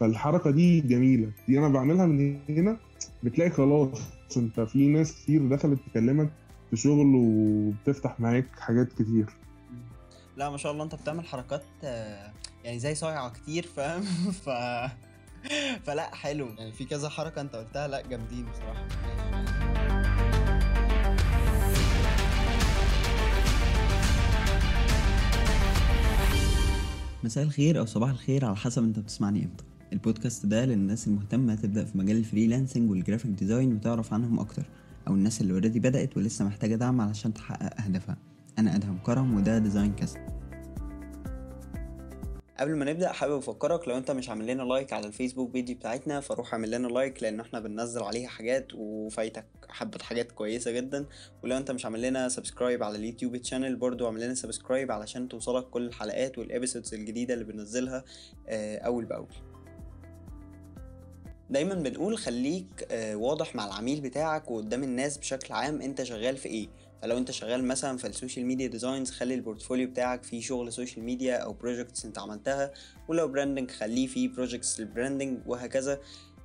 فالحركة دي جميلة. دي أنا بعملها من هنا بتلاقي خلاص أنت في ناس كتير دخلت تكلمك في شغل وبتفتح معاك حاجات كتير. لا ما شاء الله أنت بتعمل حركات آه، يعني زي صايعة كتير فاهم؟ ف فلا حلو. يعني في كذا حركة أنت قلتها لا جامدين بصراحة. مساء الخير أو صباح الخير على حسب أنت بتسمعني إمتى. البودكاست ده للناس المهتمة تبدأ في مجال ال freelancing وال graphic design وتعرف عنهم أكتر أو الناس اللي already بدأت ولسه محتاجة دعم علشان تحقق أهدافها. أنا أدهم كرم وده Design Cast قبل ما نبدأ حابب أفكرك لو أنت مش عامل لنا like على ال Facebook page بتاعتنا فروح اعمل لنا like لأن إحنا بننزل عليها حاجات وفايتك حبة حاجات كويسة جدا. ولو أنت مش عامل لنا subscribe على ال YouTube channel برضو اعمل لنا subscribe علشان توصلك كل الحلقات وال episodes الجديدة اللي بننزلها آه، أول بأول. دايما بنقول خليك آه، واضح مع العميل بتاعك وقدام الناس بشكل عام انت شغال في إيه. فلو انت شغال مثلا في ال social media designs خلي ال portfolio بتاعك فيه شغل social media أو projects انت عملتها. ولو branding خليه فيه projects لل branding وهكذا.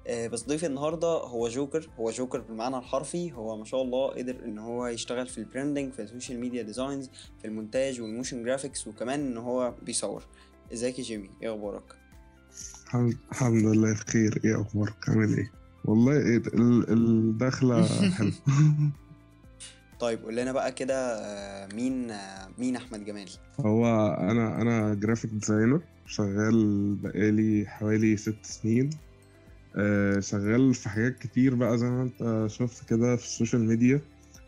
آه، بس ضيفي النهارده هو جوكر هو جوكر بالمعنى الحرفي. هو ما شاء الله قدر إن هو يشتغل في ال branding في ال social media designs في المونتاج وال motion graphics وكمان إن هو بيصور. إزيك يا جيمي؟ إيه أخبارك؟ الحمد لله بخير إيه أخبارك؟ عامل إيه؟ والله إيه الدخلة حلوة. طيب قول لنا بقى كده آه، مين آه، مين أحمد جمال؟ هو أنا أنا graphic designer شغال بقالي حوالي ست سنين. آه، شغال في حاجات كتير بقى زي ما أنت شفت كده في ال social media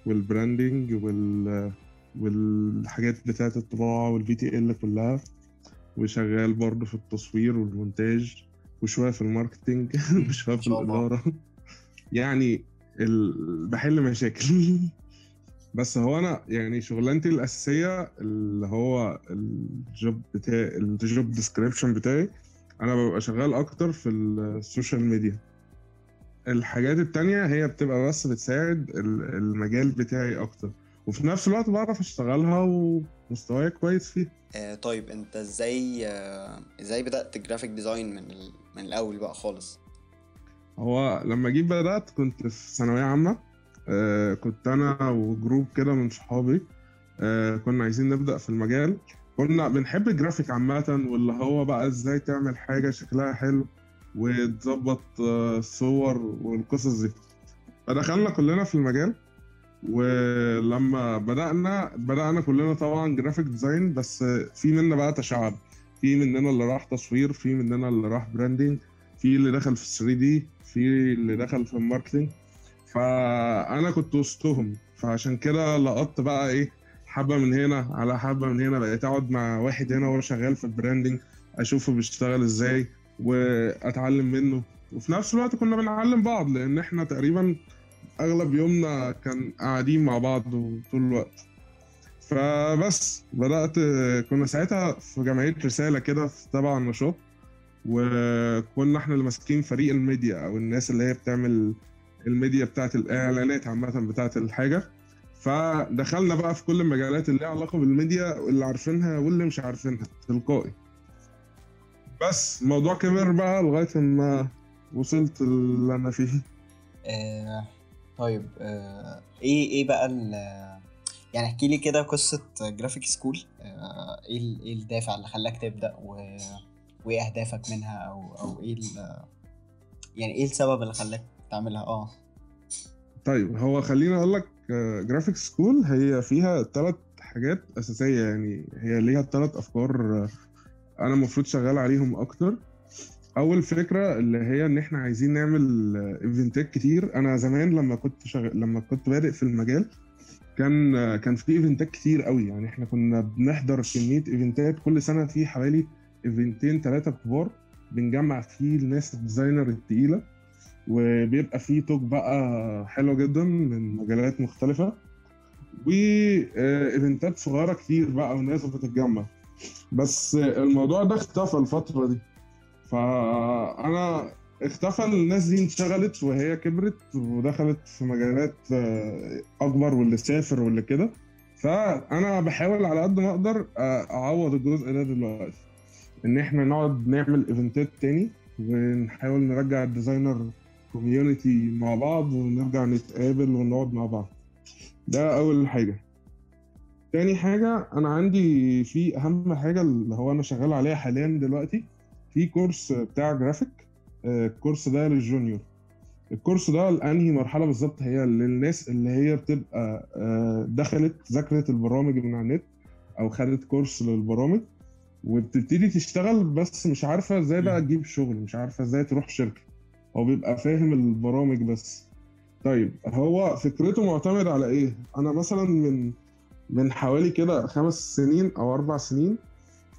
وال branding وال والحاجات بتاعة الطباعة وال BTL كلها. وشغال برضه في التصوير والمونتاج وشوية في ال marketing وشوية في الإدارة. يعني ال... بحل مشاكل. بس هو أنا يعني شغلانتي الأساسية اللي هو ال job بتاعي ال job description بتاعي أنا ببقى شغال أكتر في ال social media. الحاجات التانية هي بتبقى بس بتساعد المجال بتاعي أكتر. وفي نفس الوقت بعرف أشتغلها ومستواي كويس فيها. آه طيب أنت إزاي آه إزاي بدأت جرافيك ديزاين من من الأول بقى خالص؟ هو لما جيت بدأت كنت في ثانوية عامة. آه كنت أنا و group كده من صحابي. آه كنا عايزين نبدأ في المجال. كنا بنحب الجرافيك عامة واللي هو بقى إزاي تعمل حاجة شكلها حلو وتظبط آه الصور والقصص دي. فدخلنا كلنا في المجال. ولما بدأنا بدأنا كلنا طبعا graphic design بس في منا بقى تشعب. في مننا اللي راح تصوير في مننا اللي راح branding في اللي دخل في 3D في اللي دخل في ال marketing فأنا كنت وسطهم. فعشان كده لقطت بقى إيه حبة من هنا على حبة من هنا. بقيت أقعد مع واحد هنا وهو شغال في ال branding أشوفه بيشتغل إزاي وأتعلم منه. وفي نفس الوقت كنا بنعلم بعض لأن إحنا تقريبا أغلب يومنا كان قاعدين مع بعض طول الوقت. فبس بدأت كنا ساعتها في جمعية رسالة كده تبع النشاط وكنا إحنا اللي ماسكين فريق الميديا أو الناس اللي هي بتعمل الميديا بتاعت الإعلانات عامة بتاعت الحاجة. فدخلنا بقى في كل المجالات اللي ليها علاقة بالميديا واللي عارفينها واللي مش عارفينها تلقائي. بس الموضوع كبر بقى لغاية ما وصلت اللي أنا فيه. آه طيب آه إيه إيه بقى يعني احكي لي كده قصة Graphic School آه إيه إيه الدافع اللي خلاك تبدأ و... وإيه أهدافك منها أو أو إيه يعني إيه السبب اللي خلاك تعملها؟ آه. طيب هو خليني أقول لك Graphic School هي فيها ثلاث حاجات أساسية يعني هي ليها ثلاث أفكار آه، أنا المفروض شغال عليهم أكتر. أول فكرة اللي هي إن إحنا عايزين نعمل إيفنتات كتير. أنا زمان لما كنت شغال لما كنت بادئ في المجال كان آه، كان في إيفنتات كتير قوي. يعني إحنا كنا بنحضر كمية إيفنتات. كل سنة في حوالي إيفنتين ثلاثة كبار بنجمع فيه الناس ال designer التقيلة. وبيبقى فيه talk بقى حلو جدا من مجالات مختلفة. وايفنتات صغيرة كتير بقى وناس بتتجمع. بس الموضوع ده اختفى الفترة دي. فأنا اختفى الناس دي انشغلت وهي كبرت ودخلت في مجالات أكبر واللي سافر واللي كده. فأنا بحاول على قد ما أقدر أعوض الجزء ده دلوقتي. إن إحنا نقعد نعمل إيفنتات تاني ونحاول نرجع ال designer community مع بعض ونرجع نتقابل ونقعد مع بعض. ده أول حاجة. تاني حاجة أنا عندي في أهم حاجة اللي هو أنا شغال عليها حاليا دلوقتي في كورس بتاع جرافيك آه، الكورس ده لل junior. الكورس ده لأنهي مرحلة بالظبط؟ هي للناس اللي هي بتبقى آه، دخلت ذاكرت البرامج من على النت أو خدت كورس للبرامج وبتبتدي تشتغل بس مش عارفة إزاي بقى تجيب شغل مش عارفة إزاي تروح شركة. هو بيبقى فاهم البرامج بس. طيب هو فكرته معتمد على إيه؟ أنا مثلا من من حوالي كده خمس سنين أو أربع سنين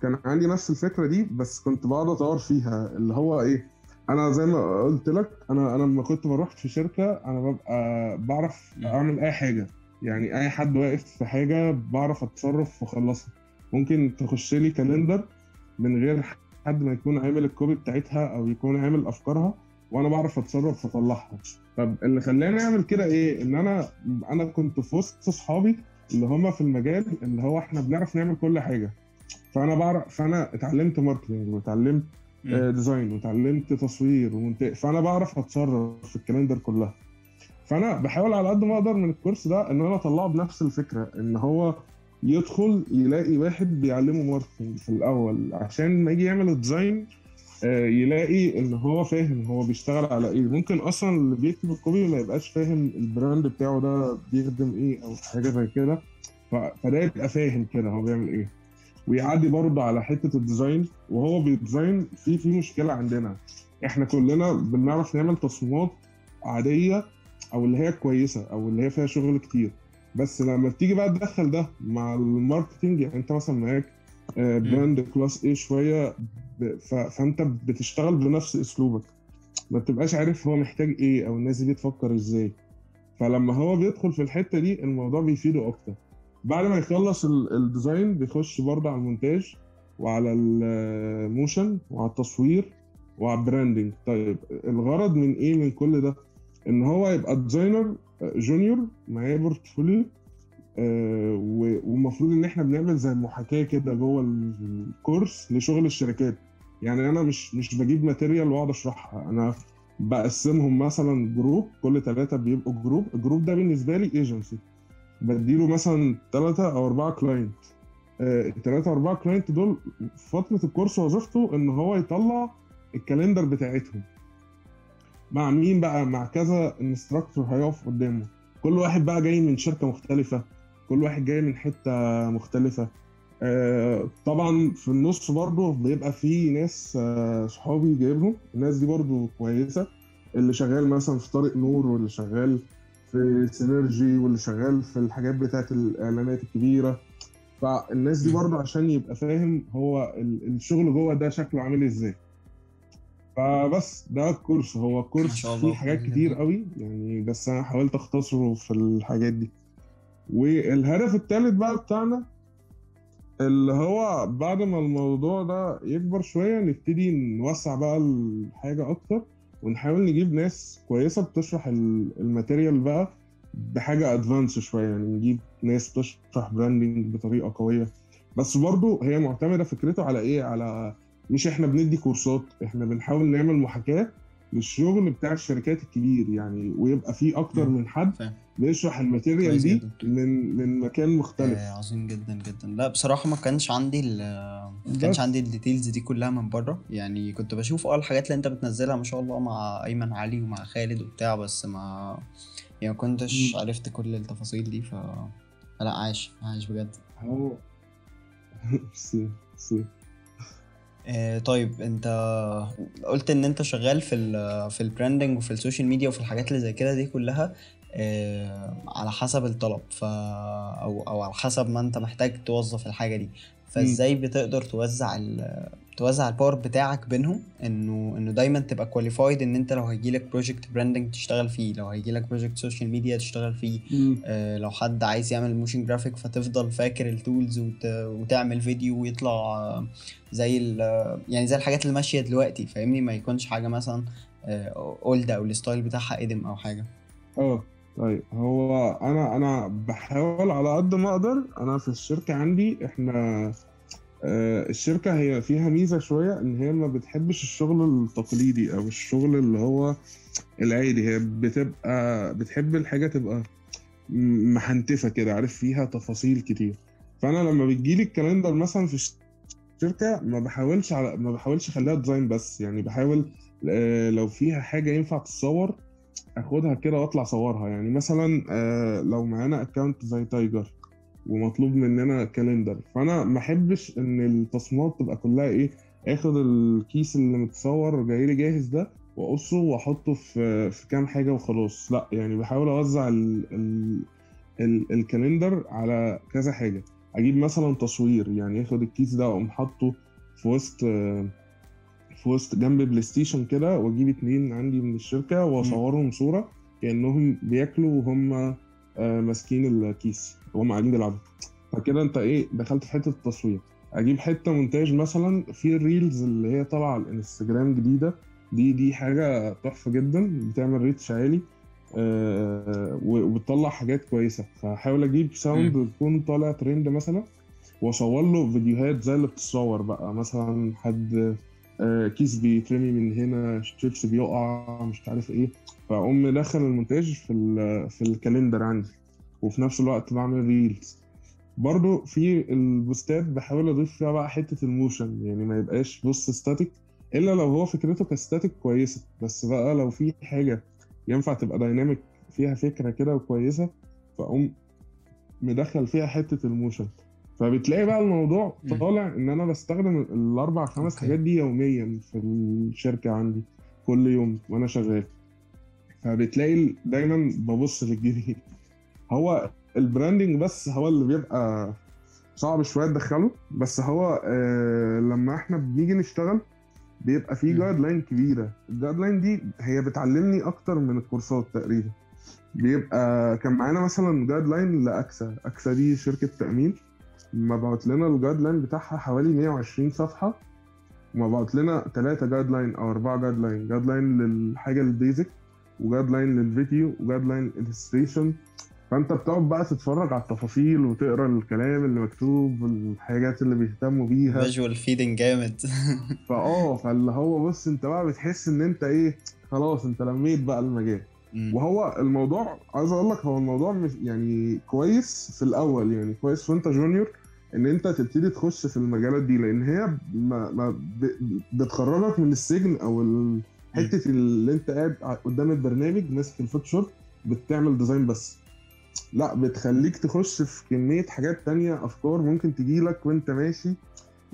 كان عندي نفس الفكرة دي بس كنت بقعد أطور فيها. اللي هو إيه أنا زي ما قلت لك أنا أنا لما كنت بروح في شركة أنا ببقى بعرف أعمل أي حاجة. يعني أي حد واقف في حاجة بعرف أتصرف وأخلصها. ممكن تخش لي كالندر من غير حد ما يكون عامل ال copy بتاعتها أو يكون عامل أفكارها وأنا بعرف أتصرف واطلعها طب اللي خلاني أعمل كده إيه؟ إن أنا أنا كنت في وسط اصحابي اللي هم في المجال اللي هو إحنا بنعرف نعمل كل حاجة. فأنا بعرف فأنا اتعلمت marketing واتعلمت آه، design واتعلمت تصوير ومونتاج فأنا بعرف أتصرف في ال calendar كلها. فأنا بحاول على قد ما أقدر من الكورس ده إن أنا أطلعه بنفس الفكرة إن هو يدخل يلاقي واحد بيعلمه marketing في الأول عشان ما يجي يعمل ال design آه، يلاقي إن هو فاهم هو بيشتغل على إيه. ممكن أصلا اللي بيكتب ال copy ما يبقاش فاهم ال brand بتاعه ده بيخدم إيه أو حاجة زي كده. فده يبقى فاهم كده هو بيعمل إيه. ويعدي برضه على حتة ال design وهو بيديزاين في في مشكلة عندنا. إحنا كلنا بنعرف نعمل تصميمات عادية أو اللي هي كويسة أو اللي هي فيها شغل كتير. بس لما بتيجي بقى تدخل ده مع ال marketing يعني أنت مثلا معاك آه، brand class A شوية فأنت بتشتغل بنفس أسلوبك. ما بتبقاش عارف هو محتاج إيه أو الناس دي بتفكر إزاي. فلما هو بيدخل في الحتة دي الموضوع بيفيده أكتر. بعد ما يخلص ال- ال design بيخش برضه على المونتاج وعلى ال motion وعلى التصوير وعلى ال branding طيب الغرض من إيه من كل ده؟ إن هو يبقى designer junior معاه portfolio والمفروض إن إحنا بنعمل زي محاكاة كده جوه الكورس لشغل الشركات. يعني أنا مش مش بجيب material وأقعد أشرحها. أنا بقسمهم مثلا group كل ثلاثة بيبقوا group ال group ده بالنسبة لي ايجنسي بديله مثلا ثلاثة أو أربعة client الثلاثه أربعة client دول فترة الكورس وظيفته إن هو يطلع ال calendar بتاعتهم. مع مين بقى؟ مع كذا instructor هيقف قدامه. كل واحد بقى جاي من شركة مختلفة. كل واحد جاي من حتة مختلفة. آه، طبعا في النص برضه بيبقى في ناس آه، صحابي جايبهم. الناس دي برضه كويسة. اللي شغال مثلا في طارق نور واللي شغال في سينرجي واللي شغال في الحاجات بتاعت الإعلانات الكبيرة. فالناس دي برضه عشان يبقى فاهم هو ال- الشغل جوه ده شكله عامل إزاي. فبس ده الكورس هو كورس فيه حاجات كتير. قوي. يعني بس أنا حاولت أختصره في الحاجات دي. والهدف الثالث بقى بتاعنا اللي هو بعد ما الموضوع ده يكبر شوية نبتدي نوسع بقى الحاجة أكتر. ونحاول نجيب ناس كويسة بتشرح ال- ال material بقى بحاجة advanced شوية يعني نجيب ناس بتشرح branding بطريقة قوية بس برضو هي معتمدة فكرته على إيه؟ على مش إحنا بندي كورسات إحنا بنحاول نعمل محاكاة للشغل بتاع الشركات الكبير يعني ويبقى فيه أكتر مم. من حد بيشرح ال material دي جدا. من من مكان مختلف آه عظيم جدا جدا لا بصراحة ما كانش عندي ال ما كانش. عندي ال details دي كلها من بره. يعني كنت بشوف آه الحاجات اللي انت بتنزلها ما شاء الله مع أيمن علي ومع خالد وبتاع بس ما يعني ما كنتش. عرفت كل التفاصيل دي ف لا عاش عاش بجد. هو آه طيب انت قلت ان انت شغال في ال في ال branding وفي ال social media وفي الحاجات اللي زي كده دي كلها آه على حسب الطلب ف أو أو على حسب ما انت محتاج توظف الحاجة دي. فازاي بتقدر توزع ال توزع ال power بتاعك بينهم؟ إنه إنه دايما تبقى qualified إن أنت لو هيجيلك project branding تشتغل فيه لو هيجيلك project social media تشتغل فيه آه، لو حد عايز يعمل motion graphic فتفضل فاكر ال tools وت... وتعمل فيديو ويطلع آه، زي ال... آه، يعني زي الحاجات اللي ماشية دلوقتي فاهمني؟ ما يكونش حاجة مثلا old أو ال style بتاعها قديم أو حاجة. آه. طيب هو أنا أنا بحاول على قد ما أقدر أنا في الشركة عندي إحنا آه، الشركة هي فيها ميزة شوية إن هي ما بتحبش الشغل التقليدي أو الشغل اللي هو العادي هي بتبقى بتحب الحاجة تبقى م- محنتفة كده عارف فيها تفاصيل كتير. فأنا لما بتجيلي ال calendar مثلا في الشركة ما بحاولش على ما بحاولش أخليها design بس يعني بحاول آه، لو فيها حاجة ينفع تتصور اخدها كده واطلع اصورها يعني مثلا آه، لو معانا account زي تايجر ومطلوب مننا calendar فأنا ما أحبش إن التصميمات تبقى كلها إيه اخد الكيس اللي متصور جاي لي جاهز ده وأقصه وأحطه في في كام حاجة وخلاص. لا يعني بحاول أوزع ال ال ال ال calendar على كذا حاجة. أجيب مثلا تصوير يعني آخد الكيس ده وأقوم حاطه في وسط آه، في وسط جنب PlayStation كده واجيب اتنين عندي من الشركة واصورهم صورة كأنهم بياكلوا وهم آه، ماسكين الكيس وهم قاعدين بيلعبوا. فكده انت إيه دخلت في حتة التصوير. أجيب حتة مونتاج مثلا في ال reels اللي هي طالعة على الانستجرام جديدة. دي دي حاجة تحفة جدا بتعمل reach عالي و- وبتطلع حاجات كويسة. فحاول أجيب sound يكون طالع ترند مثلا واصور له فيديوهات زي اللي بتتصور بقى. مثلا حد كيس بيترمي من هنا شيبس بيقع مش عارف إيه. فأقوم مدخل المونتاج في في ال calendar عندي. وفي نفس الوقت بعمل reels برضو في ال posts ات بحاول أضيف فيها بقى حتة ال motion. يعني ما يبقاش post static إلا لو هو فكرته ك static كويسة. بس بقى لو في حاجة ينفع تبقى dynamic فيها فكرة كده وكويسة فأقوم مدخل فيها حتة ال motion. فبتلاقي بقى الموضوع. طالع إن أنا بستخدم الأربع خمس okay. حاجات دي يوميا في الشركة عندي كل يوم وأنا شغال فبتلاقي دايما ببص للجديد هو ال branding بس هو اللي بيبقى صعب شوية تدخله بس هو آه لما إحنا بنيجي نشتغل بيبقى في. guideline كبيرة ال guideline دي هي بتعلمني أكتر من الكورسات تقريبا بيبقى كان معانا مثلا guideline ل AXA AXA دي شركة تأمين مبعوت لنا ال guideline بتاعها حوالي 120 صفحة. ومبعوت لنا ثلاثة guideline أو أربعة guideline guideline للحاجة ال basic و guideline للفيديو و guideline illustration فأنت بتقعد بقى تتفرج على التفاصيل وتقرأ الكلام اللي مكتوب الحاجات اللي بيهتموا بيها. visual feeding جامد. فآه فاللي هو بص أنت بقى بتحس إن أنت إيه خلاص أنت لميت بقى المجال. مم. وهو الموضوع عايز أقول لك هو الموضوع مش يعني كويس في الأول يعني كويس وأنت junior إن أنت تبتدي تخش في المجالات دي لأن هي ما ما بتخرجك من السجن أو حتة اللي أنت قاعد قدام البرنامج ماسك ال Photoshop بتعمل design بس لا بتخليك تخش في كمية حاجات تانية أفكار ممكن تجيلك وأنت ماشي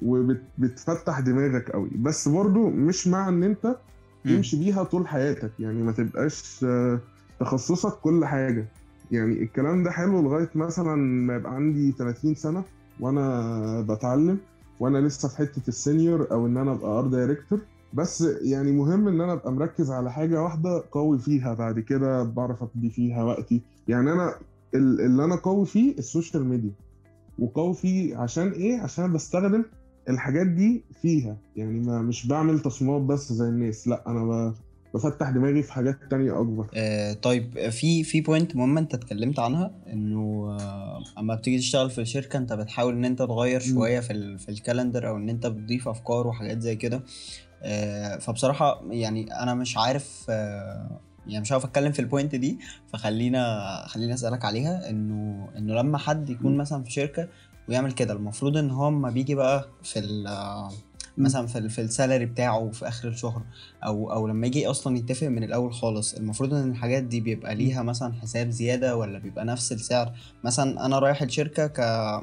وبتفتح دماغك قوي بس برضو مش مع إن أنت. تمشي بيها طول حياتك يعني ما تبقاش آه، تخصصك كل حاجة. يعني الكلام ده حلو لغاية مثلا ما يبقى عندي 30 سنة وأنا بتعلم وأنا لسه في حتة ال senior أو إن أنا أبقى art director بس يعني مهم إن أنا أبقى مركز على حاجة واحدة قوي فيها بعد كده بعرف ابدي فيها وقتي. يعني أنا ال- اللي أنا قوي فيه ال social media. وقوي فيه عشان إيه؟ عشان بستخدم الحاجات دي فيها يعني ما مش بعمل تصميمات بس زي الناس لا أنا بفتح دماغي في حاجات تانية أكبر آه طيب في في point مهمة أنت اتكلمت عنها إنه آه أما بتيجي تشتغل في الشركة أنت بتحاول إن أنت تغير مم. شوية في ال في ال calendar أو إن أنت بتضيف أفكار وحاجات زي كده آه فبصراحة يعني أنا مش عارف آه يعني مش عارف أتكلم في ال point دي فخلينا خلينا أسألك عليها إنه إنه لما حد يكون. مثلا في شركة ويعمل كده. المفروض إن هو اما بيجي بقى في ال. مثلا في في ال salary بتاعه في آخر الشهر أو أو لما يجي أصلا يتفق من الأول خالص المفروض إن الحاجات دي بيبقى ليها مثلا حساب زيادة ولا بيبقى نفس السعر؟ مثلا أنا رايح الشركة ك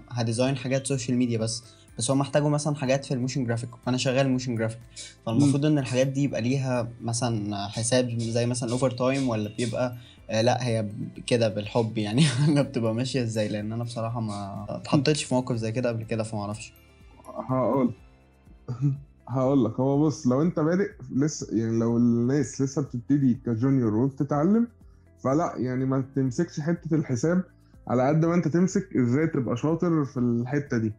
هـ design حاجات social media بس بس هو محتاجوا مثلا حاجات في ال motion graphic وأنا شغال motion graphic. فالمفروض إن الحاجات دي يبقى ليها مثلا حساب زي مثلا overtime ولا بيبقى لا هي كده بالحب يعني. ولا بتبقى ماشية إزاي؟ لأن أنا بصراحة ما اتحطيتش في موقف زي كده قبل كده فما أعرفش. هقول. هقول لك هو بص لو أنت بادئ لسه يعني لو الناس لسه بتبتدي ك junior وبتتعلم فلا يعني ما تمسكش حتة الحساب على قد ما أنت تمسك إزاي تبقى شاطر في الحتة دي.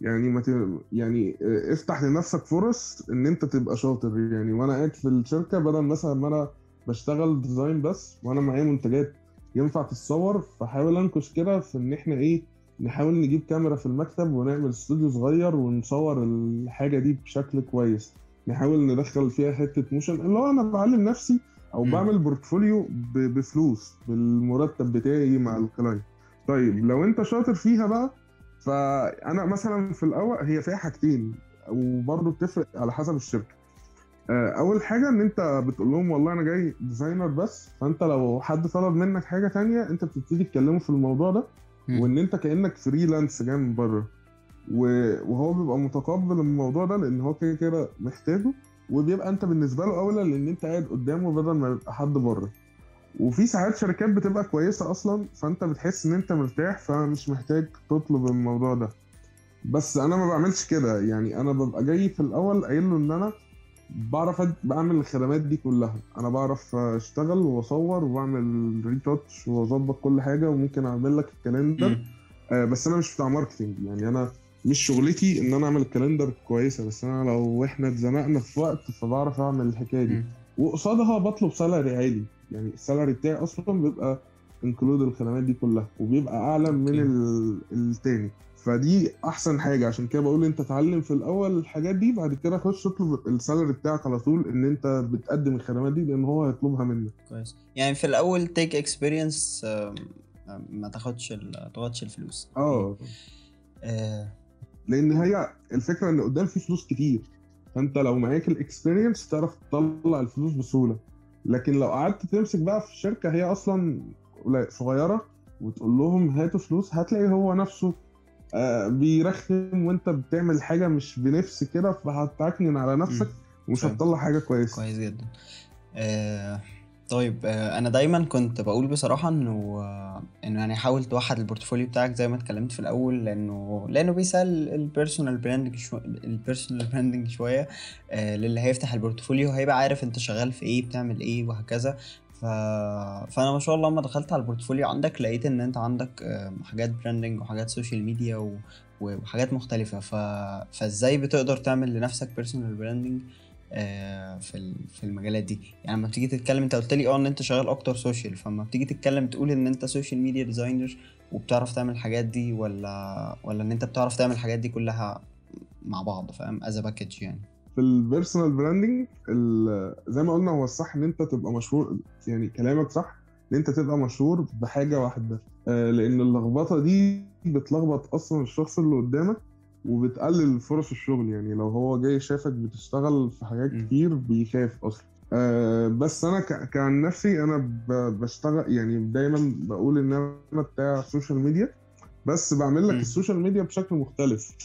يعني ما ت... يعني آه، افتح لنفسك فرص إن أنت تبقى شاطر. يعني وأنا قاعد في الشركة بدل مثلا ما أنا بشتغل design بس وأنا معايا منتجات ينفع تتصور فحاول أنكش كده في إن إحنا إيه نحاول نجيب كاميرا في المكتب ونعمل استوديو صغير ونصور الحاجة دي بشكل كويس. نحاول ندخل فيها حتة motion اللي هو أنا بعلم نفسي أو مم. بعمل portfolio بفلوس بالمرتب بتاعي مع ال client طيب لو أنت شاطر فيها بقى فأنا مثلا في الأول هي فيها حاجتين وبرضه بتفرق على حسب الشركة. أول حاجة إن أنت بتقول لهم والله أنا جاي designer بس فأنت لو حد طلب منك حاجة تانية أنت بتبتدي تكلمه في الموضوع ده. وإن أنت كأنك freelance جاي من بره. وهو بيبقى متقبل الموضوع ده لأن هو كده كده محتاجه وبيبقى أنت بالنسبة له أولى لأن أنت قاعد قدامه بدل ما يبقى حد بره. وفي ساعات شركات بتبقى كويسة أصلا فأنت بتحس إن أنت مرتاح فمش محتاج تطلب الموضوع ده. بس أنا ما بعملش كده يعني أنا ببقى جاي في الأول قايل له إن أنا بعرف بعمل الخدمات دي كلها. أنا بعرف أشتغل وأصور وأعمل retouch وأظبط كل حاجة وممكن أعمل لك ال calendar مم. آه بس أنا مش بتاع marketing يعني أنا مش شغلتي إن أنا أعمل ال calendar كويسة. بس أنا لو إحنا اتزنقنا في وقت فبعرف أعمل الحكاية دي. وقصادها بطلب salary عالي. يعني ال salary بتاعي أصلا بيبقى included الخدمات دي كلها وبيبقى أعلى من التاني. فدي أحسن حاجة. عشان كده بقول أنت اتعلم في الأول الحاجات دي بعد كده خش اطلب ال salary بتاعك على طول إن أنت بتقدم الخدمات دي لأن هو هيطلبها منك. كويس. يعني في الأول take experience ما تاخدش ال- تاخدش الفلوس. آه. آه، لأن هي الفكرة إن قدام في فلوس كتير. فأنت لو معاك ال experience تعرف تطلع الفلوس بسهولة. لكن لو قعدت تمسك بقى في شركه هي أصلا صغيرة وتقول لهم هاتوا فلوس هتلاقي هو نفسه آه بيرخم وانت بتعمل حاجة مش بنفس كده فهتعكنن على نفسك. ومش. هتطلع حاجة كويسة كويس جدا آه، طيب آه، أنا دايما كنت بقول بصراحة إنه آه، إنه يعني حاول توحد ال portfolio بتاعك زي ما اتكلمت في الأول لأنه لأنه بيسهل ال personal branding شو ال personal branding شوية آه، للي هيفتح ال portfolio هيبقى عارف أنت شغال في إيه بتعمل إيه وهكذا ف... فانا ما شاء الله لما دخلت على ال portfolio عندك لقيت ان انت عندك آه، حاجات branding وحاجات social media و... وحاجات مختلفة. ف... فازاي بتقدر تعمل لنفسك personal branding في في المجالات دي؟ يعني لما بتيجي تتكلم انت قلت لي آه ان انت شغال أكتر social فلما بتيجي تتكلم تقول ان انت social media designer وبتعرف تعمل الحاجات دي ولا ولا ان انت بتعرف تعمل الحاجات دي كلها مع بعض فاهم؟ as package يعني. في ال personal branding زي ما قلنا هو الصح إن أنت تبقى مشهور يعني كلامك صح إن أنت تبقى مشهور بحاجة واحدة آه، لأن اللخبطة دي بتلخبط أصلا الشخص اللي قدامك وبتقلل فرص الشغل يعني لو هو جاي شافك بتشتغل في حاجات. كتير بيخاف أصلا آه، بس أنا كـ عن نفسي أنا بشتغل يعني دايما بقول إن أنا بتاع ال social media بس بعمل لك. ال social media بشكل مختلف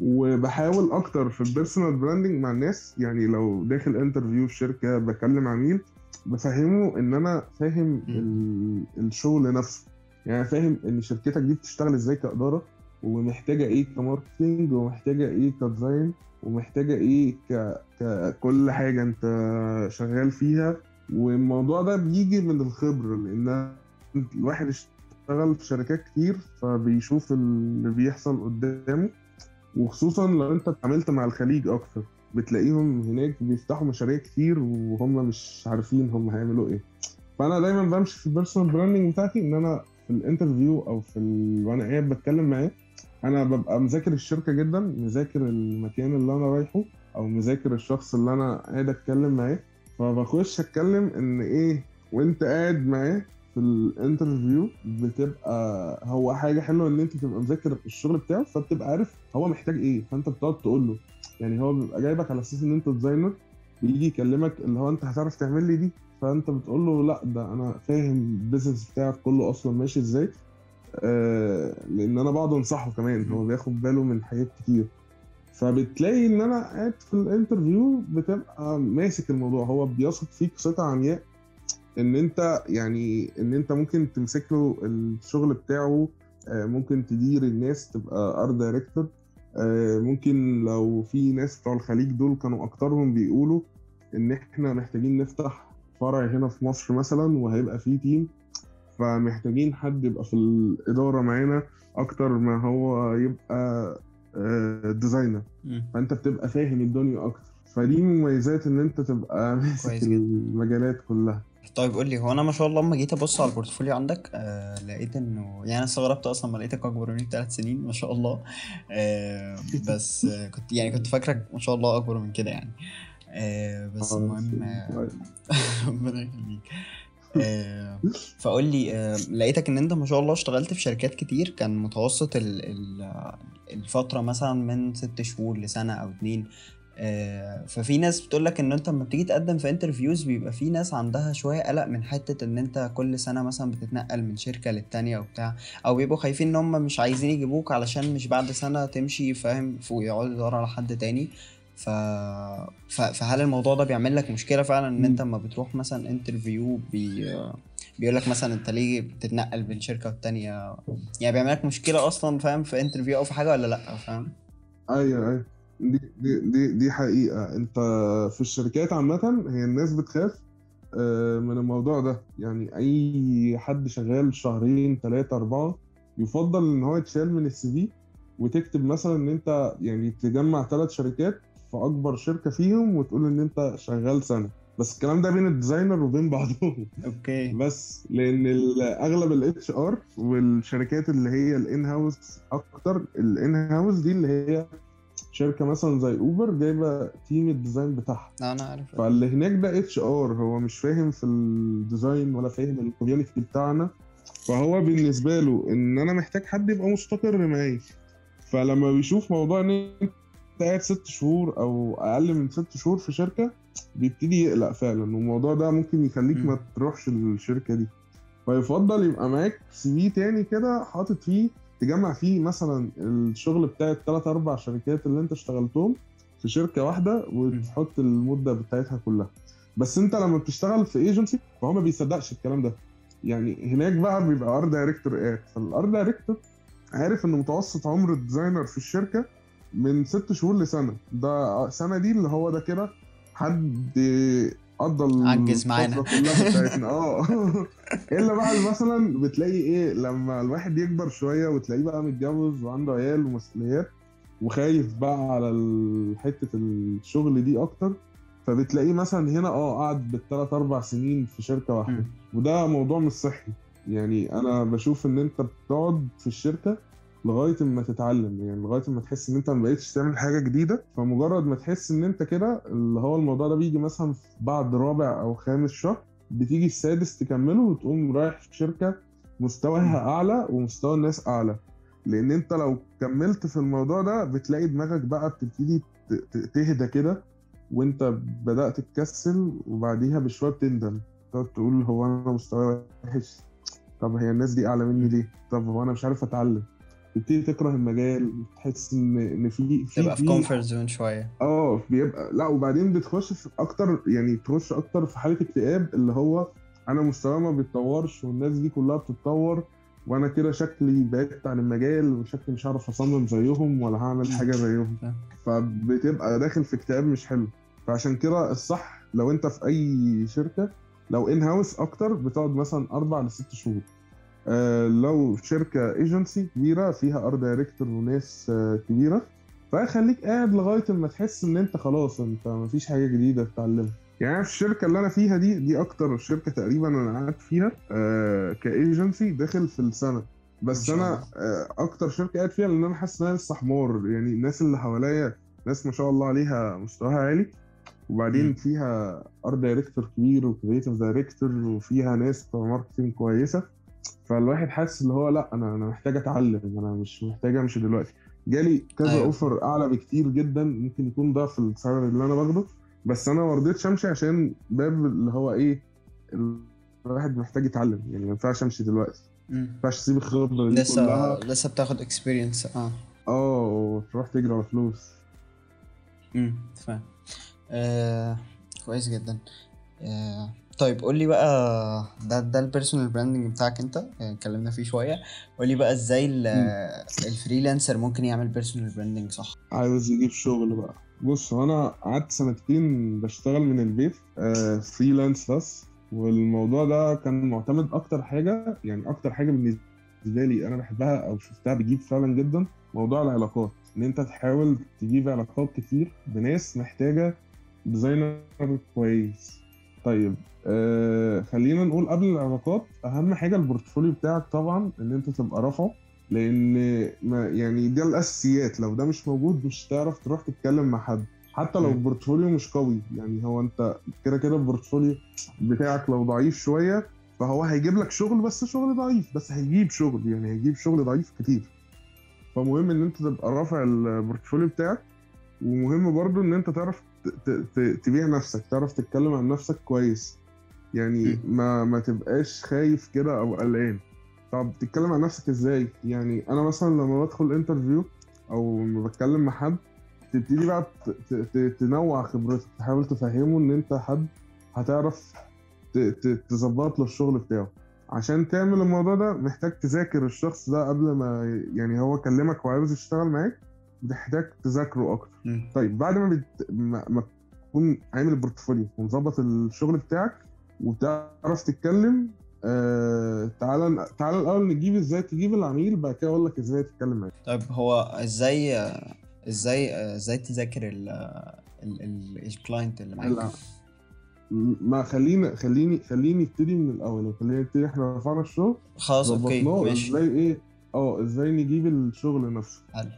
وبحاول أكتر في ال personal branding مع الناس. يعني لو داخل interview في شركة بكلم عميل بفهمه إن أنا فاهم ال- الشغل نفسه. يعني فاهم إن شركتك دي بتشتغل إزاي كإدارة ومحتاجة إيه ك marketing ومحتاجة إيه ك design ومحتاجة إيه ك... ككل حاجة أنت شغال فيها. والموضوع ده بيجي من الخبرة لأن الواحد اشتغل في شركات كتير فبيشوف اللي بيحصل قدامه. وخصوصا لو أنت اتعاملت مع الخليج أكتر بتلاقيهم هناك بيفتحوا مشاريع كتير وهم مش عارفين هم هيعملوا إيه. فأنا دايما بمشي في ال personal branding بتاعتي إن أنا في ال interview أو في ال... وأنا قاعد بتكلم معاه أنا ببقى مذاكر الشركة جدا مذاكر المكان اللي أنا رايحه أو مذاكر الشخص اللي أنا قاعد أتكلم معاه. فبخش أتكلم إن إيه وأنت قاعد معاه في ال interview بتبقى هو حاجة حلوة إن أنت تبقى مذاكر الشغل بتاعه فبتبقى عارف هو محتاج إيه فأنت بتقعد تقول له. يعني هو بيبقى جايبك على أساس إن أنت designer بيجي يكلمك اللي هو أنت هتعرف تعمل لي دي؟ فأنت بتقول له لأ ده أنا فاهم ال business بتاعك كله أصلا ماشي إزاي. آه لأن أنا بقعد أنصحه كمان هو بياخد باله من حاجات كتير. فبتلاقي إن أنا قاعد في ال interview بتبقى ماسك الموضوع هو بيثق فيك ثقة عمياء ان انت يعني ان انت ممكن تمسك له الشغل بتاعه آه، ممكن تدير الناس تبقى art director ممكن لو في ناس بتوع الخليج دول كانوا اكترهم بيقولوا ان إحنا محتاجين نفتح فرع هنا في مصر مثلا وهيبقى فيه team فمحتاجين حد يبقى في الإدارة معانا أكتر ما هو يبقى designer مم. فأنت بتبقى فاهم الدنيا أكتر. فدي مميزات إن أنت تبقى ماسك المجالات كلها. طيب قول لي هو أنا ما شاء الله لما جيت أبص على ال portfolio عندك آه لقيت إنه يعني أنا استغربت أصلا ما لقيتك أكبر مني بثلاث سنين ما شاء الله. آه بس آه كنت يعني كنت فاكرك ما شاء الله أكبر من كده يعني. آه بس آه المهم آه ربنا يخليك. آه فقول لي آه لقيتك إن أنت ما شاء الله اشتغلت في شركات كتير كان متوسط ال ال الفترة مثلا من ست شهور لسنة أو اتنين آه، ففي ناس بتقول لك إن أنت لما بتيجي تقدم في interviews بيبقى في ناس عندها شوية قلق من حتة إن أنت كل سنة مثلا بتتنقل من شركة للتانية وبتاع أو بيبقوا خايفين إن هم مش عايزين يجيبوك علشان مش بعد سنة تمشي فاهم ويقعدوا يدوروا على حد تاني. ف... ف... فهل الموضوع ده بيعمل لك مشكلة فعلا إن أنت. لما بتروح مثلا interview بي... بيقول لك مثلا أنت ليه بتتنقل بين شركة والتانية؟ يعني بيعمل لك مشكلة أصلا فاهم في interview أو في حاجة ولا لأ؟ فاهم؟ أيوه أيوه. دي دي دي دي حقيقة. انت في الشركات عامة هي الناس بتخاف آه، من الموضوع ده. يعني أي حد شغال شهرين ثلاثة أربعة يفضل إن هو يتشال من ال CV وتكتب مثلا إن أنت يعني تجمع ثلاث شركات في أكبر شركة فيهم وتقول إن أنت شغال سنة. بس الكلام ده بين ال designer وبين بعضهم. okay. بس لأن أغلب ال HR والشركات اللي هي ال in-house أكتر ال in-house دي اللي هي شركة مثلا زي اوبر جايبة team ال design بتاعها. أنا عارف. فاللي هناك ده HR هو مش فاهم في ال design ولا فاهم ال community بتاعنا. فهو بالنسبة له إن أنا محتاج حد يبقى مستقر معايا. فلما بيشوف موضوع إن أنت قاعد ست شهور أو أقل من ست شهور في شركة بيبتدي يقلق فعلا. والموضوع ده ممكن يخليك. ما تروحش الشركة دي. فيفضل يبقى معاك CV تاني كده حاطط فيه تجمع فيه مثلا الشغل بتاع الثلاث أربع شركات اللي أنت اشتغلتهم في شركة واحدة وتحط المدة بتاعتها كلها. بس أنت لما بتشتغل في ايجنسي فهو ما بيصدقش الكلام ده. يعني هناك بقى بيبقى art director قاعد فال art director عارف ان متوسط عمر ال designer في الشركة من ست شهور لسنة. ده سنة دي اللي هو ده كده حد قضى عجز معانا. كلها بتاعتنا آه إلا بقى مثلا بتلاقي إيه لما الواحد يكبر شوية وتلاقيه بقى متجوز وعنده عيال ومسؤوليات وخايف بقى على حتة الشغل دي أكتر فبتلاقيه مثلا هنا آه قعد بالثلاث أربع سنين في شركة واحدة. وده موضوع مش صحي يعني أنا بشوف إن أنت بتقعد في الشركة لغاية ما تتعلم يعني لغاية ما تحس إن أنت ما بقتش تعمل حاجة جديدة فمجرد ما تحس إن أنت كده اللي هو الموضوع ده بيجي مثلا بعد رابع أو خامس شهر بتيجي السادس تكمله وتقوم رايح في شركة مستواها أعلى ومستوى الناس أعلى. لأن أنت لو كملت في الموضوع ده بتلاقي دماغك بقى بتبتدي تهدى كده وأنت بدأت تكسل وبعديها بشوية بتندم. تقعد تقول هو أنا مستواي وحش؟ طب هي الناس دي أعلى مني ليه؟ طب هو أنا مش عارف أتعلم؟ تبتدي تكره المجال تحس ان إن في في تبقى في comfort zone شوية. آه بيبقى لا وبعدين بتخش في أكتر يعني تخش أكتر في حالة اكتئاب اللي هو أنا مستواي ما بيتطورش والناس دي كلها بتتطور وأنا كده شكلي بعدت عن المجال وشكلي مش هعرف أصمم زيهم ولا هعمل حاجة زيهم. فبتبقى داخل في اكتئاب مش حلو. فعشان كده الصح لو أنت في أي شركة لو in-house أكتر بتقعد مثلا أربع لست شهور. آه لو شركة ايجنسي كبيره فيها art director وناس آه كبيرة. فخليك قاعد لغاية اما تحس إن أنت خلاص أنت مفيش حاجة جديدة تتعلمها. يعني في الشركة اللي أنا فيها دي دي أكتر شركة تقريبا أنا قاعد فيها آه كايجنسي داخل في السنة. بس أنا. آه أكتر شركة قاعد فيها لأن أنا حاسس إن أنا لسه حمار. يعني الناس اللي حواليا ناس ما شاء الله عليها مستواها عالي. وبعدين مم. فيها art director كبير و creative director وفيها ناس بتوع marketing كويسة. فالواحد حاسس اللي هو لا أنا أنا محتاج أتعلم أنا مش محتاج أمشي دلوقتي. جالي كذا أيوة. offer أعلى بكتير جدا ممكن يكون ضعف السعر اللي أنا باخده بس أنا ما رضيتش أمشي عشان باب اللي هو إيه الواحد محتاج يتعلم. يعني ما ينفعش أمشي دلوقتي. ما. ينفعش أسيب الخبرة دي لسه كلها. لسه بتاخد experience آه. آه وتروح تجري على فلوس. امم فاهم آه كويس جدا. آه طيب قول لي بقى ده ده ال personal branding بتاعك انت؟ آه، اتكلمنا فيه شوية. قول لي بقى إزاي ال- الـ freelancer ممكن يعمل personal branding صح؟ عاوز يجيب شغل بقى. بص أنا قعدت سنتين بشتغل من البيت آه freelance بس. والموضوع ده كان معتمد أكتر حاجة يعني أكتر حاجة بالنسبة لي أنا بحبها أو شفتها بتجيب فعلا جدا موضوع العلاقات. إن أنت تحاول تجيب علاقات كتير بناس محتاجة designer كويس. طيب آه خلينا نقول قبل العلاقات أهم حاجة ال portfolio بتاعك طبعا إن أنت تبقى رافعه لأن ما يعني دي الأساسيات لو ده مش موجود مش هتعرف تروح تتكلم مع حد حتى لو. ال portfolio مش قوي يعني هو أنت كده كده ال portfolio بتاعك لو ضعيف شوية فهو هيجيب لك شغل بس شغل ضعيف بس هيجيب شغل يعني هيجيب شغل ضعيف كتير فمهم إن أنت تبقى رافع ال portfolio بتاعك ومهم برضو إن أنت تعرف تبيع نفسك تعرف تتكلم عن نفسك كويس. يعني ما ما تبقاش خايف كده أو قلقان. طب تتكلم عن نفسك إزاي؟ يعني أنا مثلا لما بدخل interview أو لما بتكلم مع حد تبتدي بقى تنوع خبرتك تحاول تفهمه إن أنت حد هتعرف تظبط له الشغل بتاعه. عشان تعمل الموضوع ده محتاج تذاكر الشخص ده قبل ما يعني هو كلمك وعاوز يشتغل معاك بتحتاج تذاكره أكتر. طيب بعد ما بت... ما, ما تكون عامل ال portfolio ومظبط الشغل بتاعك وبتعرف تتكلم آه... تعالى تعالى الأول نجيب إزاي تجيب العميل بعد كده أقول لك إزاي تتكلم معاه. طيب هو إزاي إزاي إزاي تذاكر ال ال ال ال client اللي معاك؟ لا. ما خلينا خليني خليني ابتدي من الأول خلينا نبتدي إحنا رفعنا الشغل خلاص okay ماشي. إزاي إيه آه إزاي نجيب الشغل نفسه. حلو.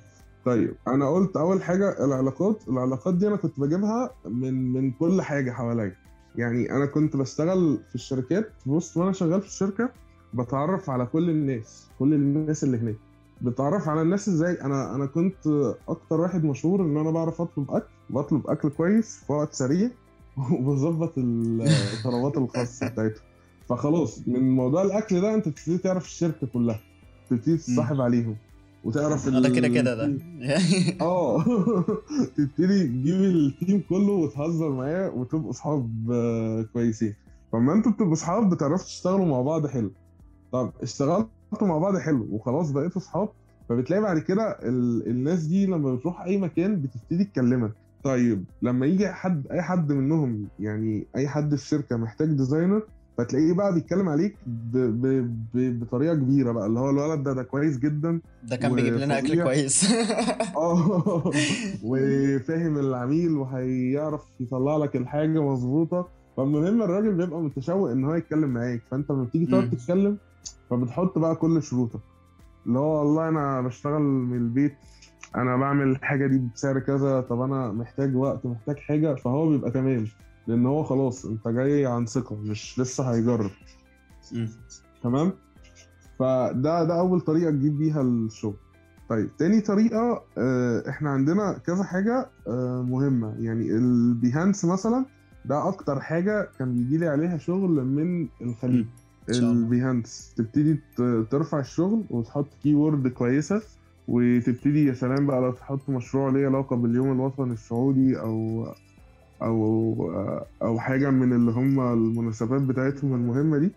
طيب أنا قلت أول حاجة العلاقات العلاقات دي أنا كنت بجيبها من من كل حاجة حواليا. يعني أنا كنت بشتغل في الشركات بص وأنا شغال في الشركة بتعرف على كل الناس كل الناس اللي هناك. بتعرف على الناس إزاي؟ أنا أنا كنت أكتر واحد مشهور إن أنا بعرف أطلب أكل بطلب أكل كويس في وقت سريع وبظبط الطلبات الخاصة بتاعتهم. فخلاص من موضوع الأكل ده أنت بتبتدي تعرف الشركة كلها تبتدي تتصاحب عليهم. وتعرف ده كده كده ده. آه. تبتدي تجيب ال team كله وتهزر معاه وتبقوا اصحاب آه، كويسين. فلما أنتوا بتبقوا اصحاب بتعرفوا تشتغلوا مع بعض حلو. طب اشتغلتوا مع بعض حلو وخلاص بقيتوا اصحاب فبتلاقي بعد كده ال... الناس دي لما بتروح أي مكان بتبتدي تكلمك. طيب لما يجي حد أي حد منهم يعني أي حد في الشركة محتاج designer فتلاقيه بقى بيتكلم عليك ب... ب... ب... بطريقة كبيرة بقى اللي هو الولد ده ده كويس جدا ده كان بيجيب لنا أكل. كويس آه وفاهم العميل وهيعرف يطلع لك الحاجة مظبوطة فالمهم الراجل بيبقى متشوق إن هو يتكلم معاك فأنت لما بتيجي. تقعد تتكلم فبتحط بقى كل شروطك اللي هو والله أنا بشتغل من البيت أنا بعمل الحاجة دي بسعر كذا طب أنا محتاج وقت محتاج حاجة فهو بيبقى تمام لأن هو خلاص أنت جاي عن ثقة مش لسه هيجرب. تمام؟ فده ده أول طريقة تجيب بيها الشغل. طيب تاني طريقة آه، إحنا عندنا كذا حاجة آه، مهمة. يعني البيهانس مثلا ده أكتر حاجة كان بيجي لي عليها شغل من الخليج. البيهانس تبتدي ترفع الشغل وتحط keyword كويسة وتبتدي يا سلام بقى لو تحط مشروع ليه علاقة باليوم الوطني السعودي أو أو أو حاجة من اللي هم المناسبات بتاعتهم المهمة دي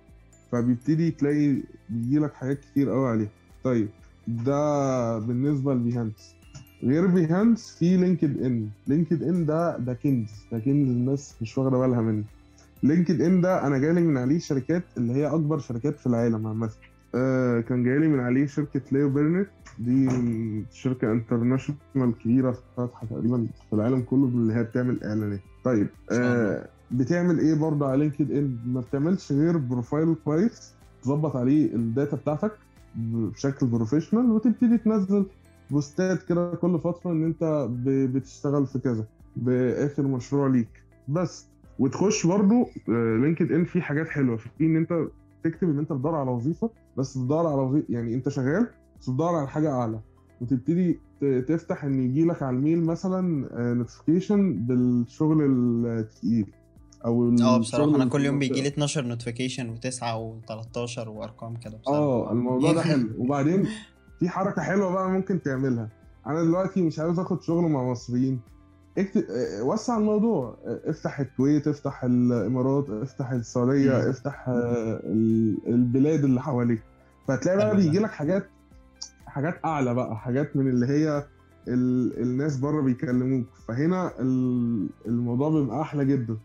فبيبتدي تلاقي بيجي لك حاجات كتير قوي عليها. طيب ده بالنسبة ل Behance. غير Behance في LinkedIn. LinkedIn ده ده كنز. ده كنز الناس مش واخدة بالها منه. LinkedIn ده أنا جالي من عليه شركات اللي هي أكبر شركات في العالم عامة. آه كان جايلي من عليه شركة Leo Burnett. دي شركة international كبيرة فاتحة تقريبا في العالم كله اللي هي بتعمل إعلانات. طيب. آه بتعمل إيه برضه على LinkedIn؟ ما بتعملش غير profile كويس تظبط عليه ال data بتاعتك بشكل professional وتبتدي تنزل post ات كده كل فترة إن أنت بتشتغل في كذا بآخر مشروع ليك. بس وتخش برضو LinkedIn فيه حاجات حلوة. في إن أنت تكتب إن أنت بتدور على وظيفة بس بتدور على وظيفه يعني أنت شغال بس بتدور على حاجة أعلى. وتبتدي تفتح إن يجي لك على ال mail مثلا notification بالشغل التقيل. أو آه الشغل بصراحة أنا كل يوم. بيجي لي 12 notification و9 و13 وأرقام كده بصراحة. آه الموضوع ده حلو. وبعدين في حركة حلوة بقى ممكن تعملها. أنا دلوقتي مش عاوز آخد شغل مع مصريين. اكتب آه، وسع الموضوع آه، افتح الكويت افتح الامارات افتح السعودية. افتح آه، ال- البلاد اللي حواليك فهتلاقي بقى ده. بيجي لك حاجات حاجات أعلى بقى حاجات من اللي هي ال... الناس بره بيكلموك فهنا ال... الموضوع بيبقى أحلى جدا.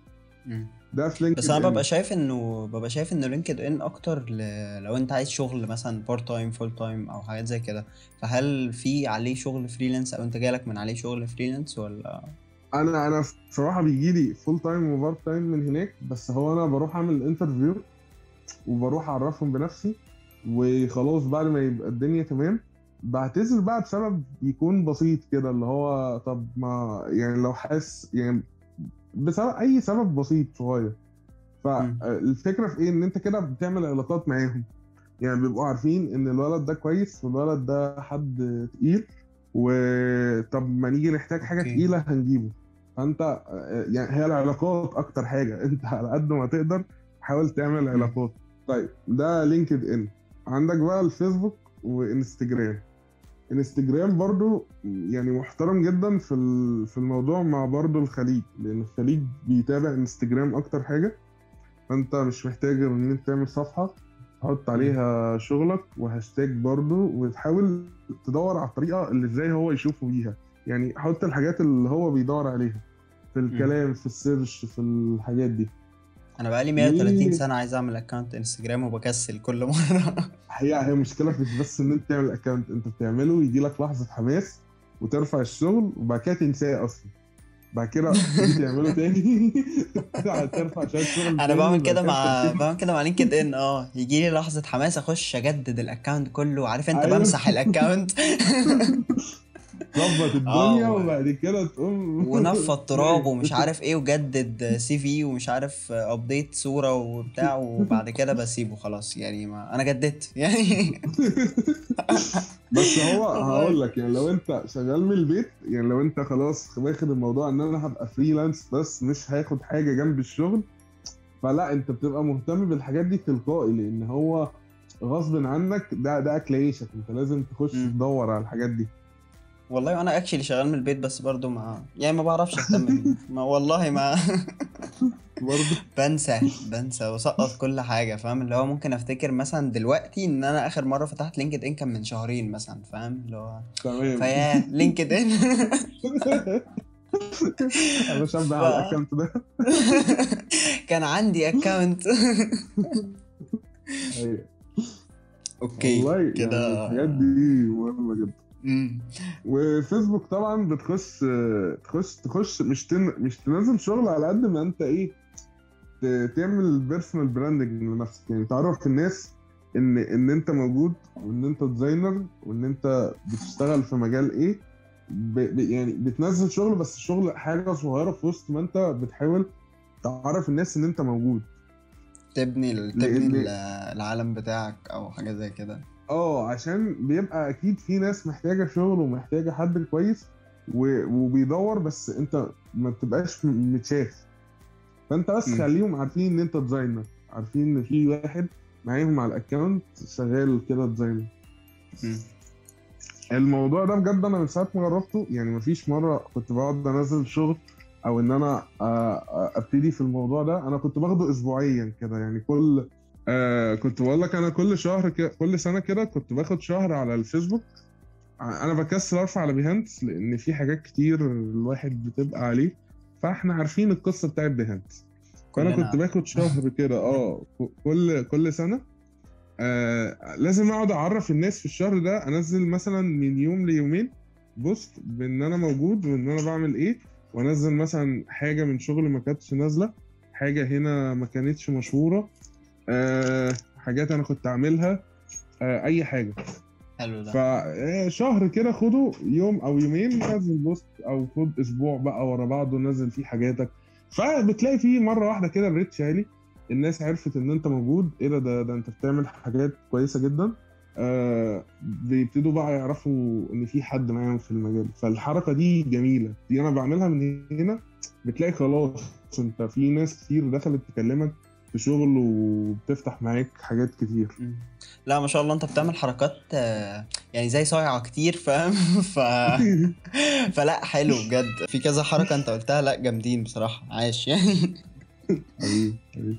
ده في LinkedIn بس أنا. ببقى شايف إنه ببقى شايف انه LinkedIn أكتر ل... لو أنت عايز شغل مثلا part time full time أو حاجات زي كده فهل في عليه شغل freelance أو أنت جالك من عليه شغل freelance ولا أنا أنا بصراحه بيجي لي full time و part time من هناك بس هو أنا بروح اعمل interview وبروح اعرفهم بنفسي وخلاص بعد ما يبقى الدنيا تمام. بعتذر بقى بسبب يكون بسيط كده اللي هو طب ما يعني لو حاسس يعني بسبب أي سبب بسيط صغير. فالفكرة في إيه؟ إن أنت كده بتعمل علاقات معاهم. يعني بيبقوا عارفين إن الولد ده كويس والولد ده حد تقيل وطب ما نيجي نحتاج حاجة تقيلة هنجيبه. فانت يعني هي العلاقات أكتر حاجة. أنت على قد ما تقدر حاول تعمل. علاقات. طيب ده لينكد إن. عندك بقى الفيسبوك وإنستجرام. إنستجرام برضو يعني محترم جدا في ال- في الموضوع مع برضو الخليج لأن الخليج بيتابع إنستجرام أكتر حاجة. فأنت مش محتاج إن أنت تعمل صفحة تحط. عليها شغلك وهاشتاج برضو وتحاول تدور على الطريقة اللي إزاي هو يشوفه بيها. يعني حط الحاجات اللي هو بيدور عليها في. الكلام في ال search في الحاجات دي. أنا بقالي 130 و سنة عايز أعمل account Instagram وبكسل كل مرة. هي هي مشكلة مش بس إن أنت تعمل account أنت بتعمله يجي لك لحظة حماس وترفع الشغل وبعد كده تنساه أصلا. بعد كده تعمله تاني. ترفع شوية شغل أنا بعمل كده مع بعمل كده مع LinkedIn آه يجي لي لحظة حماس أخش أجدد ال account كله. عارف أنت أيوه. بمسح ال account ظبط الدنيا آه و... وبعد كده تقوم. ونفض تراب ومش عارف إيه وجدد CV ومش عارف update صورة وبتاع وبعد كده بسيبه خلاص. يعني ما أنا جددت. يعني بس هو هقول لك يعني لو أنت شغال من البيت يعني لو أنت خلاص واخد الموضوع إن أنا هبقى freelance بس مش هاخد حاجة جنب الشغل فلا أنت بتبقى مهتم بالحاجات دي تلقائي لأن هو غصب عنك ده ده أكل عيشك. أنت لازم تخش. تدور على الحاجات دي. والله أنا actually شغال من البيت بس برضو ما يعني ما بعرفش أهتم ما والله ما برضه بنسى بنسى وسقط كل حاجة فاهم؟ اللي هو ممكن أفتكر مثلا دلوقتي إن أنا آخر مرة فتحت LinkedIn كان من شهرين مثلا فاهم؟ اللي هو تمام. فيا LinkedIn. أنا ف... على ال account ده. كان عندي account أيوه. okay والله يعني كده. الحاجات دي مهمة جدا. وفيسبوك طبعا بتخش تخش تخش مش تن... مش تنزل شغل على قد ما انت إيه تعمل personal branding لنفسك. يعني تعرف الناس ان ان انت موجود وان انت designer وان انت بتشتغل في مجال إيه ب... ب... يعني بتنزل شغل بس الشغل حاجة صغيرة في وسط ما انت بتحاول تعرف الناس ان انت موجود. تبني تبني العالم بتاعك أو حاجة زي كده. آه عشان بيبقى أكيد في ناس محتاجة شغل ومحتاجة حد كويس. وبيدور بس أنت ما بتبقاش م- متشاف فأنت بس مم. خليهم عارفين إن أنت designer عارفين إن في واحد معاهم على ال account شغال كده designer. الموضوع ده بجد أنا من ساعة ما جربته يعني مفيش مرة كنت بقعد أنزل شغل أو إن أنا آه، آه، أبتدي في الموضوع ده أنا كنت باخده اسبوعيا كده يعني كل آه كنت بقول لك أنا كل شهر كده كل سنة كده كنت باخد شهر على الفيسبوك. أنا بكسل أرفع على Behance لأن في حاجات كتير الواحد بتبقى عليه فإحنا عارفين القصة بتاعت Behance فأنا كنت باخد شهر كده آه كل كل سنة. آه لازم أقعد أعرف الناس في الشهر ده أنزل مثلا من يوم ليومين post بإن أنا موجود وإن أنا بعمل إيه وأنزل مثلا حاجة من شغل ما كانتش نازلة حاجة هنا ما كانتش مشهورة. آه حاجات أنا كنت أعملها آه أي حاجة. حلو ده. فشهر كده خده يوم أو يومين نزل post أو خد أسبوع بقى ورا بعضه نزل فيه حاجاتك. فبتلاقي فيه مرة واحدة كده الريتش عالي الناس عرفت إن أنت موجود. إيه ده ده, ده أنت بتعمل حاجات كويسة جدا. آه بيبتدوا بقى يعرفوا إن في حد معاهم في المجال. فالحركة دي جميلة. دي أنا بعملها من هنا بتلاقي خلاص أنت في ناس كتير دخلت تكلمك في شغل وبتفتح معاك حاجات كتير. لا ما شاء الله انت بتعمل حركات آه، يعني زي صايعة كتير فاهم؟ ف... فلا حلو بجد. في كذا حركة انت قلتها لا جامدين بصراحة. عاش يعني. حبيبي حبيبي.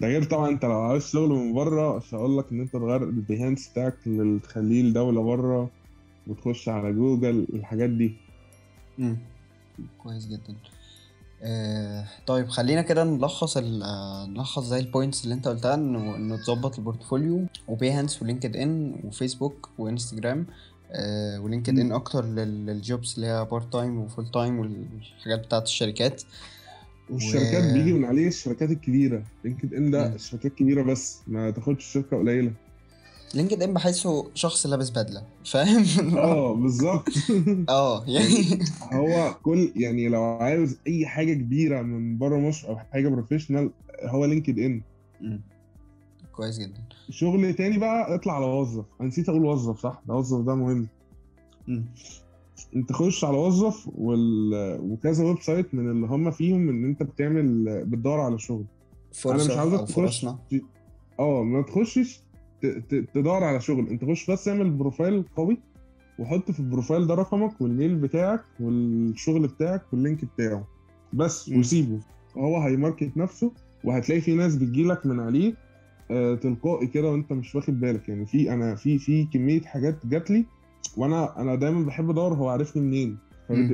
ده غير طبعا انت لو عاوز شغل من بره مش هقول لك إن انت تغير ال Behance بتاعك تخليه لدولة بره وتخش على جوجل الحاجات دي. مم. كويس جدا. آه، طيب خلينا كده نلخص آه، نلخص زي ال points اللي انت قلتها إنه إنه تظبط البورتفوليو وبيهانس ولينكد إن وفيسبوك وإنستجرام آه و LinkedIn أكتر لل- لل jobs اللي هي part time و full time والحاجات بتاعت الشركات. والشركات و- بيجي من عليه الشركات الكبيرة. LinkedIn ده. الشركات كبيرة بس ما تاخدش شركة قليلة. LinkedIn بحسه شخص لابس بدلة فاهم؟ آه بالظبط. آه يعني هو كل يعني لو عاوز أي حاجة كبيرة من بره مصر أو حاجة professional هو LinkedIn. كويس جدا. شغل تاني بقى اطلع على وظف. أنا نسيت أقول وظف صح؟ ده وظف ده مهم. مم. أنت خش على وظف وال... وكذا website من اللي هم فيهم إن أنت بتعمل بتدور على شغل. أنا مش فرصة عاوزك أو تخش آه ما تخشش. تدور على شغل. انت خش بس اعمل profile قوي وحط في ال profile ده رقمك وال mail بتاعك والشغل بتاعك وال link بتاعه. بس. وسيبه. هو هي market نفسه وهتلاقي في ناس بتجيلك من عليه آه تلقائي كده وانت مش واخد بالك. يعني في أنا في في كمية حاجات جات لي وأنا أنا دايما بحب ادور هو عارفني منين.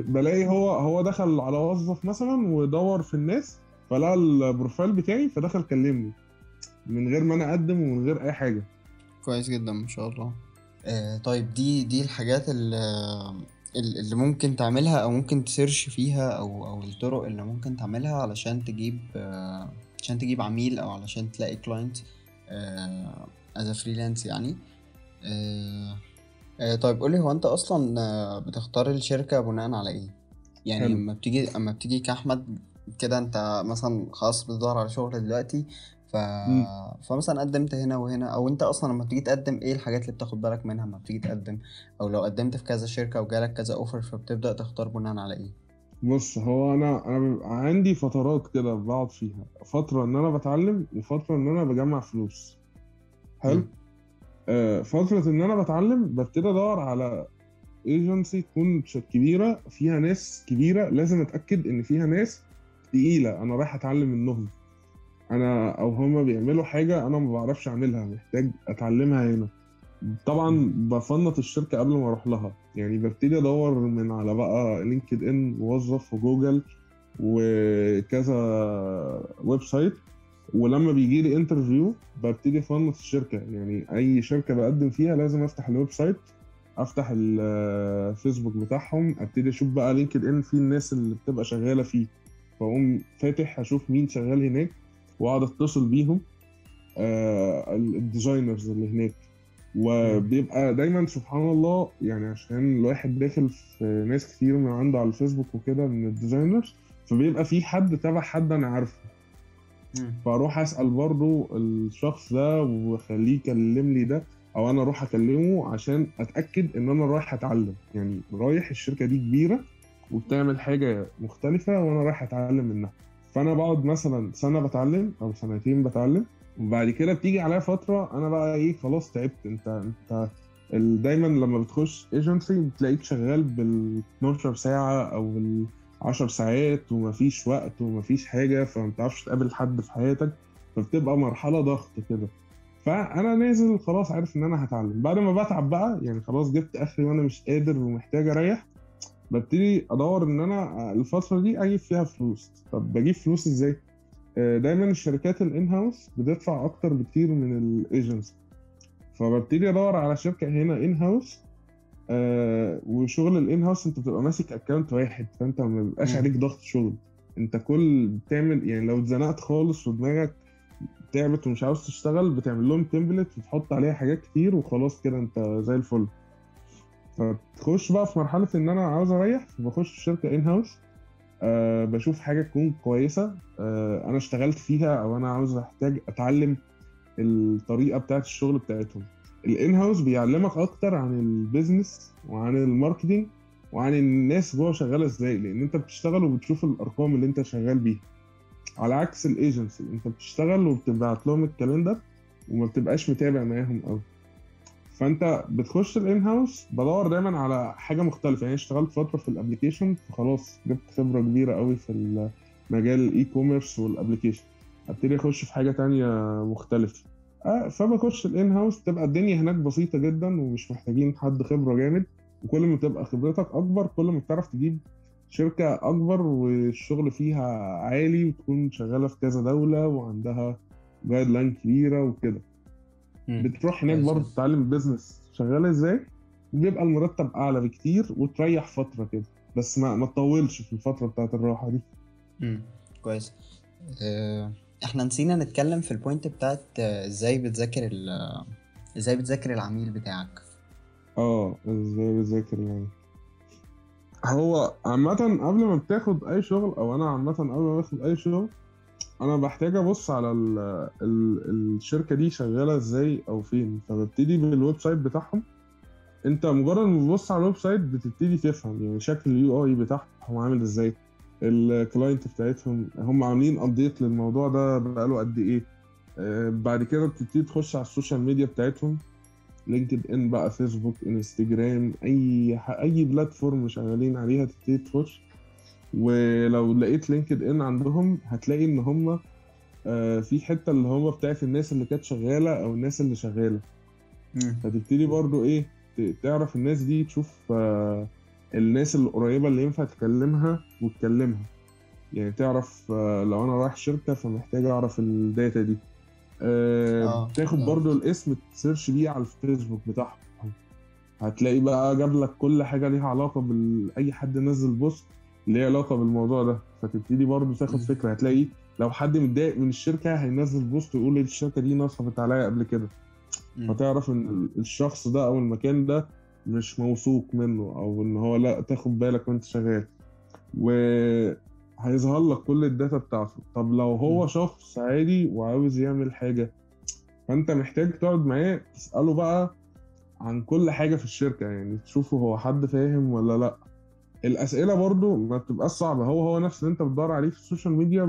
بلاقي هو هو دخل على وظف مثلا ودور في الناس فلقى ال profile بتاعي فدخل كلمني من غير ما أنا اقدم ومن غير اي حاجة. كويس جدا ما شاء الله. آه طيب دي دي الحاجات اللي, اللي ممكن تعملها أو ممكن ت search فيها أو أو الطرق اللي ممكن تعملها علشان تجيب آه عشان تجيب عميل أو علشان تلاقي client as freelance يعني. آه آه طيب قولي هو أنت أصلا آه، بتختار الشركة بناء على إيه؟ يعني حلو. اما بتيجي اما بتيجي كأحمد كده أنت مثلا خلاص بتدور على شغل دلوقتي ف... مم. فمثلا قدمت هنا وهنا أو انت أصلا لما بتيجي تقدم إيه الحاجات اللي بتاخد بالك منها لما بتيجي تقدم؟ أو لو قدمت في كذا شركة وجالك كذا offer فبتبدأ تختار بناء على إيه؟ بص هو أنا أنا بيبقى عندي فترات كده بقعد فيها. فترة إن أنا بتعلم وفترة إن أنا بجمع فلوس. حلو. آه فترة إن أنا بتعلم ببتدي أدور على ايجنسي تكون كبيرة فيها ناس كبيرة لازم أتأكد إن فيها ناس تقيلة أنا رايح أتعلم منهم. أنا أو هما بيعملوا حاجة أنا ما بعرفش اعملها محتاج اتعلمها هنا. طبعا بفنط الشركة قبل ما أروح لها. يعني ببتدي ادور من على بقى LinkedIn ووظف وجوجل وكذا website. ولما بيجي لي interview ببتدي افنط الشركة. يعني اي شركة بقدم فيها لازم افتح ال website افتح الفيسبوك بتاعهم ابتدي أشوف بقى LinkedIn فيه الناس اللي بتبقى شغالة فيه. فاقوم فاتح أشوف مين شغال هناك. واقعد اتصل بيهم آه ال designers اللي هناك. وبيبقى دايما سبحان الله يعني عشان الواحد داخل في ناس كتير من عنده على الفيسبوك وكده من ال designers فبيبقى في حد تبع حد أنا عارفه. فأروح أسأل برضو الشخص ده وأخليه يكلم لي ده أو أنا أروح أكلمه عشان أتأكد إن أنا رايح أتعلم. يعني رايح الشركة دي كبيرة وبتعمل حاجة مختلفة وأنا رايح أتعلم منها. فانا بقعد مثلا سنة بتعلم أو سنتين بتعلم وبعد كده بتيجي عليا فترة أنا بقى إيه خلاص تعبت. أنت أنت دايما لما بتخش ايجنسي بتلاقيك شغال بال 12 ساعة أو بال 10 ساعات ومفيش وقت ومفيش حاجة فما بتعرفش تقابل حد في حياتك فبتبقى مرحلة ضغط كده. فأنا نازل خلاص عارف إن أنا هتعلم. بعد ما بتعب بقى يعني خلاص جبت آخري وأنا مش قادر ومحتاج أريح ببتدي أدور إن أنا الفترة دي أجيب فيها فلوس. طب بجيب فلوس إزاي؟ آه، دايما الشركات ال in-house بتدفع أكتر بكتير من الايجنسي فببتدي أدور على شركة هنا in-house آه وشغل ال in-house أنت بتبقى ماسك account واحد فأنت ما بيبقاش. عليك ضغط شغل. أنت كل بتعمل يعني لو اتزنقت خالص ودماغك تعبت ومش عاوز تشتغل بتعمل لهم template وتحط عليها حاجات كتير وخلاص كده أنت زي الفل. فتخش بقى في مرحلة إن أنا عاوز أريح فبخش في شركة in-house أه بشوف حاجة تكون كويسة أه أنا اشتغلت فيها أو أنا عاوز أحتاج أتعلم الطريقة بتاعت الشغل بتاعتهم. ال in-house بيعلمك أكتر عن ال business وعن ال marketing وعن الناس جوه شغالة إزاي لأن أنت بتشتغل وبتشوف الأرقام اللي أنت شغال بيها. على عكس الايجنسي أنت بتشتغل وبتبعت لهم ال calendar وما بتبقاش متابع معاهم قوي فانت بتخش ال in-house بدور دايما على حاجة مختلفة. يعني اشتغلت فترة في ال application فخلاص جبت خبرة كبيرة قوي في مجال ال e-commerce وال application أبتدي أخش في حاجة تانية مختلفة. آه فبخش ال in-house تبقى الدنيا هناك بسيطة جدا ومش محتاجين حد خبرة جامد. وكل ما تبقى خبرتك أكبر كل ما بتعرف تجيب شركة أكبر والشغل فيها عالي وتكون شغالة في كذا دولة وعندها guideline كبيرة وكده. بتروح هناك برضه. تتعلم ال business شغال إزاي؟ بيبقى المرتب أعلى بكتير وتريح فترة كده بس ما ما تطولش في الفترة بتاعت الراحة دي. امم كويس. آه، إحنا نسينا نتكلم في ال point بتاعت آه، إزاي بتذاكر ال آه، إزاي بتذاكر العميل بتاعك. آه إزاي بذاكر يعني؟ هو عامة قبل ما بتاخد أي شغل أو أنا عامة قبل ما باخد أي شغل أنا بحتاج أبص على ال ال الشركة دي شغالة إزاي أو فين. فببتدي بال website بتاعهم. أنت مجرد ما بتبص على ال website بتبتدي تفهم يعني شكل ال UI بتاعهم عامل إزاي. ال client بتاعتهم هم عاملين update للموضوع ده بقاله قد إيه. آه، بعد كده بتبتدي تخش على ال social media بتاعتهم. لينكد إن بقى فيسبوك انستجرام any any platform شغالين عليها تبتدي تخش. ولو لقيت لينكد إن عندهم هتلاقي إن هم آه، في حتة اللي هم بتاعت الناس اللي كانت شغالة أو الناس اللي شغالة. فتبتدي برضو إيه تعرف الناس دي تشوف آه، الناس القريبة اللي ينفع تكلمها وتكلمها. يعني تعرف آه، لو أنا رايح شركة فمحتاج أعرف ال data دي. آه، تاخد برضو الاسم ت search بيه على الفيسبوك بتاعهم. هتلاقي بقى جاب لك كل حاجة ليها علاقة بال أي حد نزل post ليه علاقة بالموضوع ده. فتبتدي برضو تاخد. فكرة. هتلاقي لو حد متضايق من الشركة هينزل post ويقول الشركة دي نصبت عليا قبل كده. فتعرف إن ال- الشخص ده أو المكان ده مش موثوق منه أو إن هو لأ تاخد بالك وأنت شغال. وهيظهر لك كل ال data بتاعته. طب لو هو. شخص عادي وعاوز يعمل حاجة فأنت محتاج تقعد معاه تسأله بقى عن كل حاجة في الشركة. يعني تشوفه هو حد فاهم ولا لأ. الأسئلة برضو ما بتبقاش صعبة. هو هو نفس اللي انت بتدور عليه في ال social media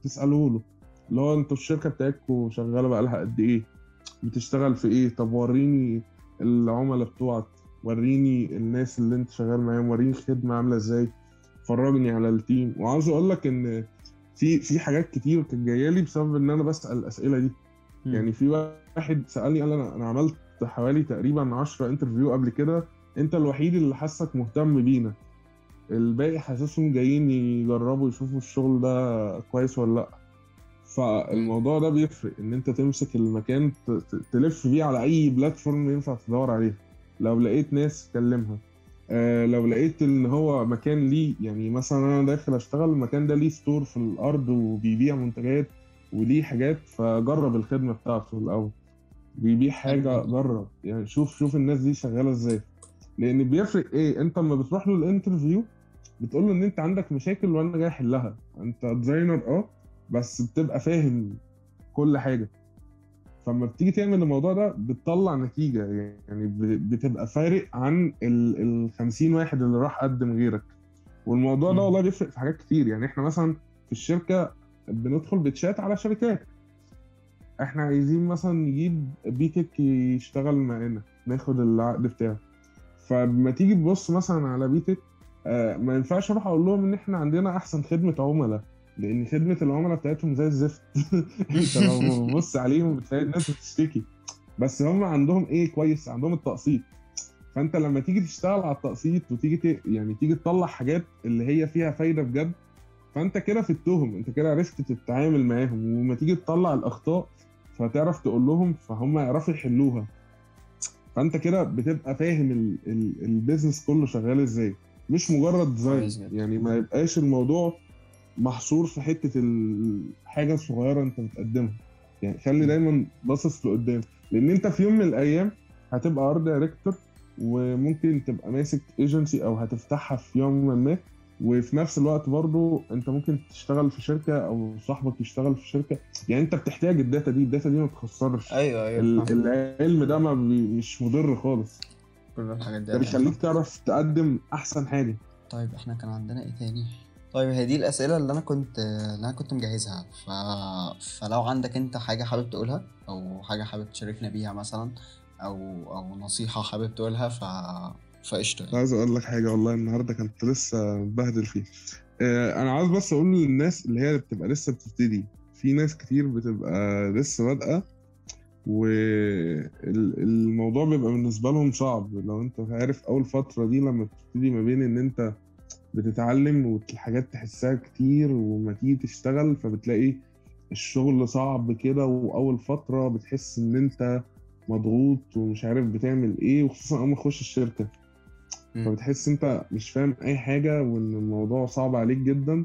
بتسأله له اللي هو أنتوا الشركة بتاعتكم شغالة بقالها قد إيه؟ بتشتغل في إيه؟ طب وريني العملاء بتوعك. وريني الناس اللي انت شغال معاهم. وريني الخدمة عاملة إزاي. فرجني على ال team. وعاوز أقول لك ان في في حاجات كتير كانت جاية لي بسبب ان أنا بسأل الأسئلة دي. مم. يعني في واحد سألني قال أنا أنا عملت حوالي تقريبا 10 interview قبل كده. انت الوحيد اللي حاسك مهتم بينا. الباقي حاسسهم جايين يجربوا يشوفوا الشغل ده كويس ولا لأ. فالموضوع ده بيفرق إن أنت تمسك المكان تلف بيه على أي platform ينفع تدور عليها لو لقيت ناس كلمها آه لو لقيت إن هو مكان ليه يعني مثلا أنا داخل أشتغل المكان ده ليه store في الأرض وبيبيع منتجات وليه حاجات فجرب الخدمة بتاعته الأول. بيبيع حاجة جرب. يعني شوف شوف الناس دي شغالة إزاي. لأن بيفرق إيه؟ أنت لما بتروح له ال interview بتقول له إن أنت عندك مشاكل وأنا جاي أحلها. أنت designer آه بس بتبقى فاهم كل حاجة. فلما بتيجي تعمل الموضوع ده بتطلع نتيجة. يعني بتبقى فارق عن ال ال 50 واحد اللي راح قدم غيرك. والموضوع ده. والله بيفرق في حاجات كتير. يعني إحنا مثلا في الشركة بندخل بتشات على شركات. إحنا عايزين مثلا نجيب بيتك يشتغل معانا ناخد العقد بتاعه. فلما تيجي تبص مثلا على بيتك ما ينفعش أروح أقول لهم ان إحنا عندنا احسن خدمة عملاء لأن خدمة العملاء بتاعتهم زي الزفت. انت لو بتبص عليهم بتلاقي الناس بتشتكي. بس هم عندهم إيه كويس؟ عندهم التقسيط. فانت لما تيجي تشتغل على التقسيط وتيجي ت... يعني تيجي تطلع حاجات اللي هي فيها فايدة بجد فانت كده في التهم انت كده عرفت تتعامل معاهم. وما تيجي تطلع الأخطاء فتعرف تقول لهم فهم يعرفوا يحلوها. فانت كده بتبقى فاهم ال... ال... ال business كله شغال إزاي. مش مجرد design. يعني ما يبقاش الموضوع محصور في حتة الحاجة الصغيره انت بتقدمها. يعني خلي دايما باصص لقدام. لأن انت في يوم من الأيام هتبقى art director وممكن تبقى ماسك ايجنسي أو هتفتحها في يوم ما. وفي نفس الوقت برضو انت ممكن تشتغل في شركة أو صاحبك يشتغل في شركة. يعني انت بتحتاج ال data دي. ال data دي ما تخسرش أيوه أيوه. العلم ده ما مش مضر خالص. كل الحاجات دي. ده. بيخليك تعرف تقدم أحسن حاجة. طيب إحنا كان عندنا إيه تاني؟ طيب هي دي الأسئلة اللي أنا كنت اللي أنا كنت مجهزها. ف... فلو عندك أنت حاجة حابب تقولها أو حاجة حابب تشاركنا بيها مثلا أو أو نصيحة حابب تقولها ف فقشطة يعني. عايز أقول لك حاجة والله النهارده كنت لسه مبهدل فيه آه، أنا عاوز بس أقول للناس اللي هي بتبقى لسه بتبتدي. في ناس كتير بتبقى لسه بادئة والموضوع بيبقى بالنسبة لهم صعب لو انت عارف أول فترة دي لما بتبتدي ما بين إن انت بتتعلم والحاجات تحسها كتير وما تيجي تشتغل فبتلاقي الشغل صعب كده وأول فترة بتحس إن انت مضغوط ومش عارف بتعمل إيه وخصوصا أول ما تخش الشركة. فبتحس انت مش فاهم أي حاجة وإن الموضوع صعب عليك جدا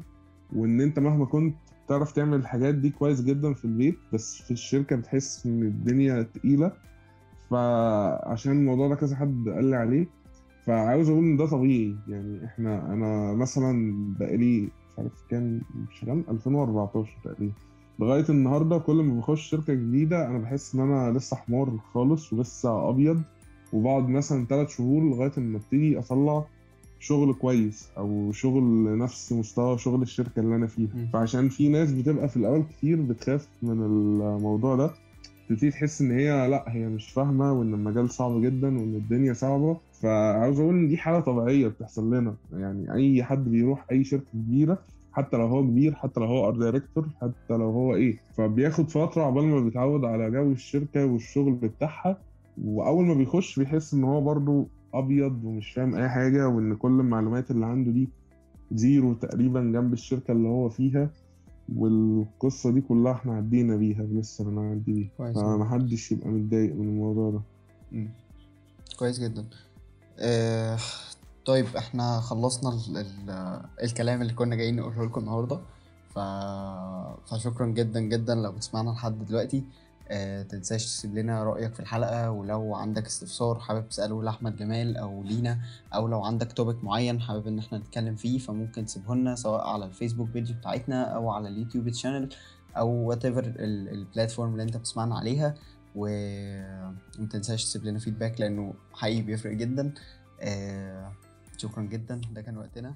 وإن انت مهما كنت تعرف تعمل الحاجات دي كويس جدا في البيت بس في الشركة بتحس إن الدنيا تقيلة. فعشان الموضوع ده كذا حد قال لي عليه فعاوز أقول إن ده طبيعي. يعني إحنا أنا مثلا بقالي مش عارف كام شغال 2014 تقريبا. لغاية النهارده كل ما بخش شركة جديدة أنا بحس إن أنا لسه حمار خالص ولسه أبيض. وبقعد مثلا ثلاث شهور لغاية ما ابتدي أطلع شغل كويس أو شغل نفس مستوى شغل الشركة اللي أنا فيها. مم. فعشان في ناس بتبقى في الأول كتير بتخاف من الموضوع ده. تبتدي تحس إن هي لأ هي مش فاهمة وإن المجال صعب جدا وإن الدنيا صعبة. فعاوز أقول إن دي حالة طبيعية بتحصل لنا. يعني أي حد بيروح أي شركة كبيرة حتى لو هو كبير حتى لو هو art director حتى لو هو إيه. فبياخد فترة عقبال ما بيتعود على جو الشركة والشغل بتاعها. وأول ما بيخش بيحس إن هو برضو أبيض ومش فاهم أي حاجة وإن كل المعلومات اللي عنده دي zero تقريبا جنب الشركة اللي هو فيها والقصة دي كلها إحنا عدينا بيها لسه بنعدي بيها. كويس فمحدش يبقى متضايق من الموضوع ده. مم. كويس جدا. آه طيب إحنا خلصنا ال ال الكلام اللي كنا جايين نقوله لكم النهارده. ف... فشكرا جدا جدا لو بتسمعنا لحد دلوقتي. تنساش تسيب لنا رأيك في الحلقة ولو عندك استفسار حابب تسأله لأحمد جمال أو لينا أو لو عندك topic معين حابب إن إحنا نتكلم فيه فممكن تسيبه لنا سواء على الفيسبوك page بتاعتنا أو على اليوتيوب channel أو whatever ال platform اللي أنت بتسمعنا عليها. ومتنساش تسيب لنا فيدباك لأنه حقيقي بيفرق جدا. آه شكرا جدا ده كان وقتنا.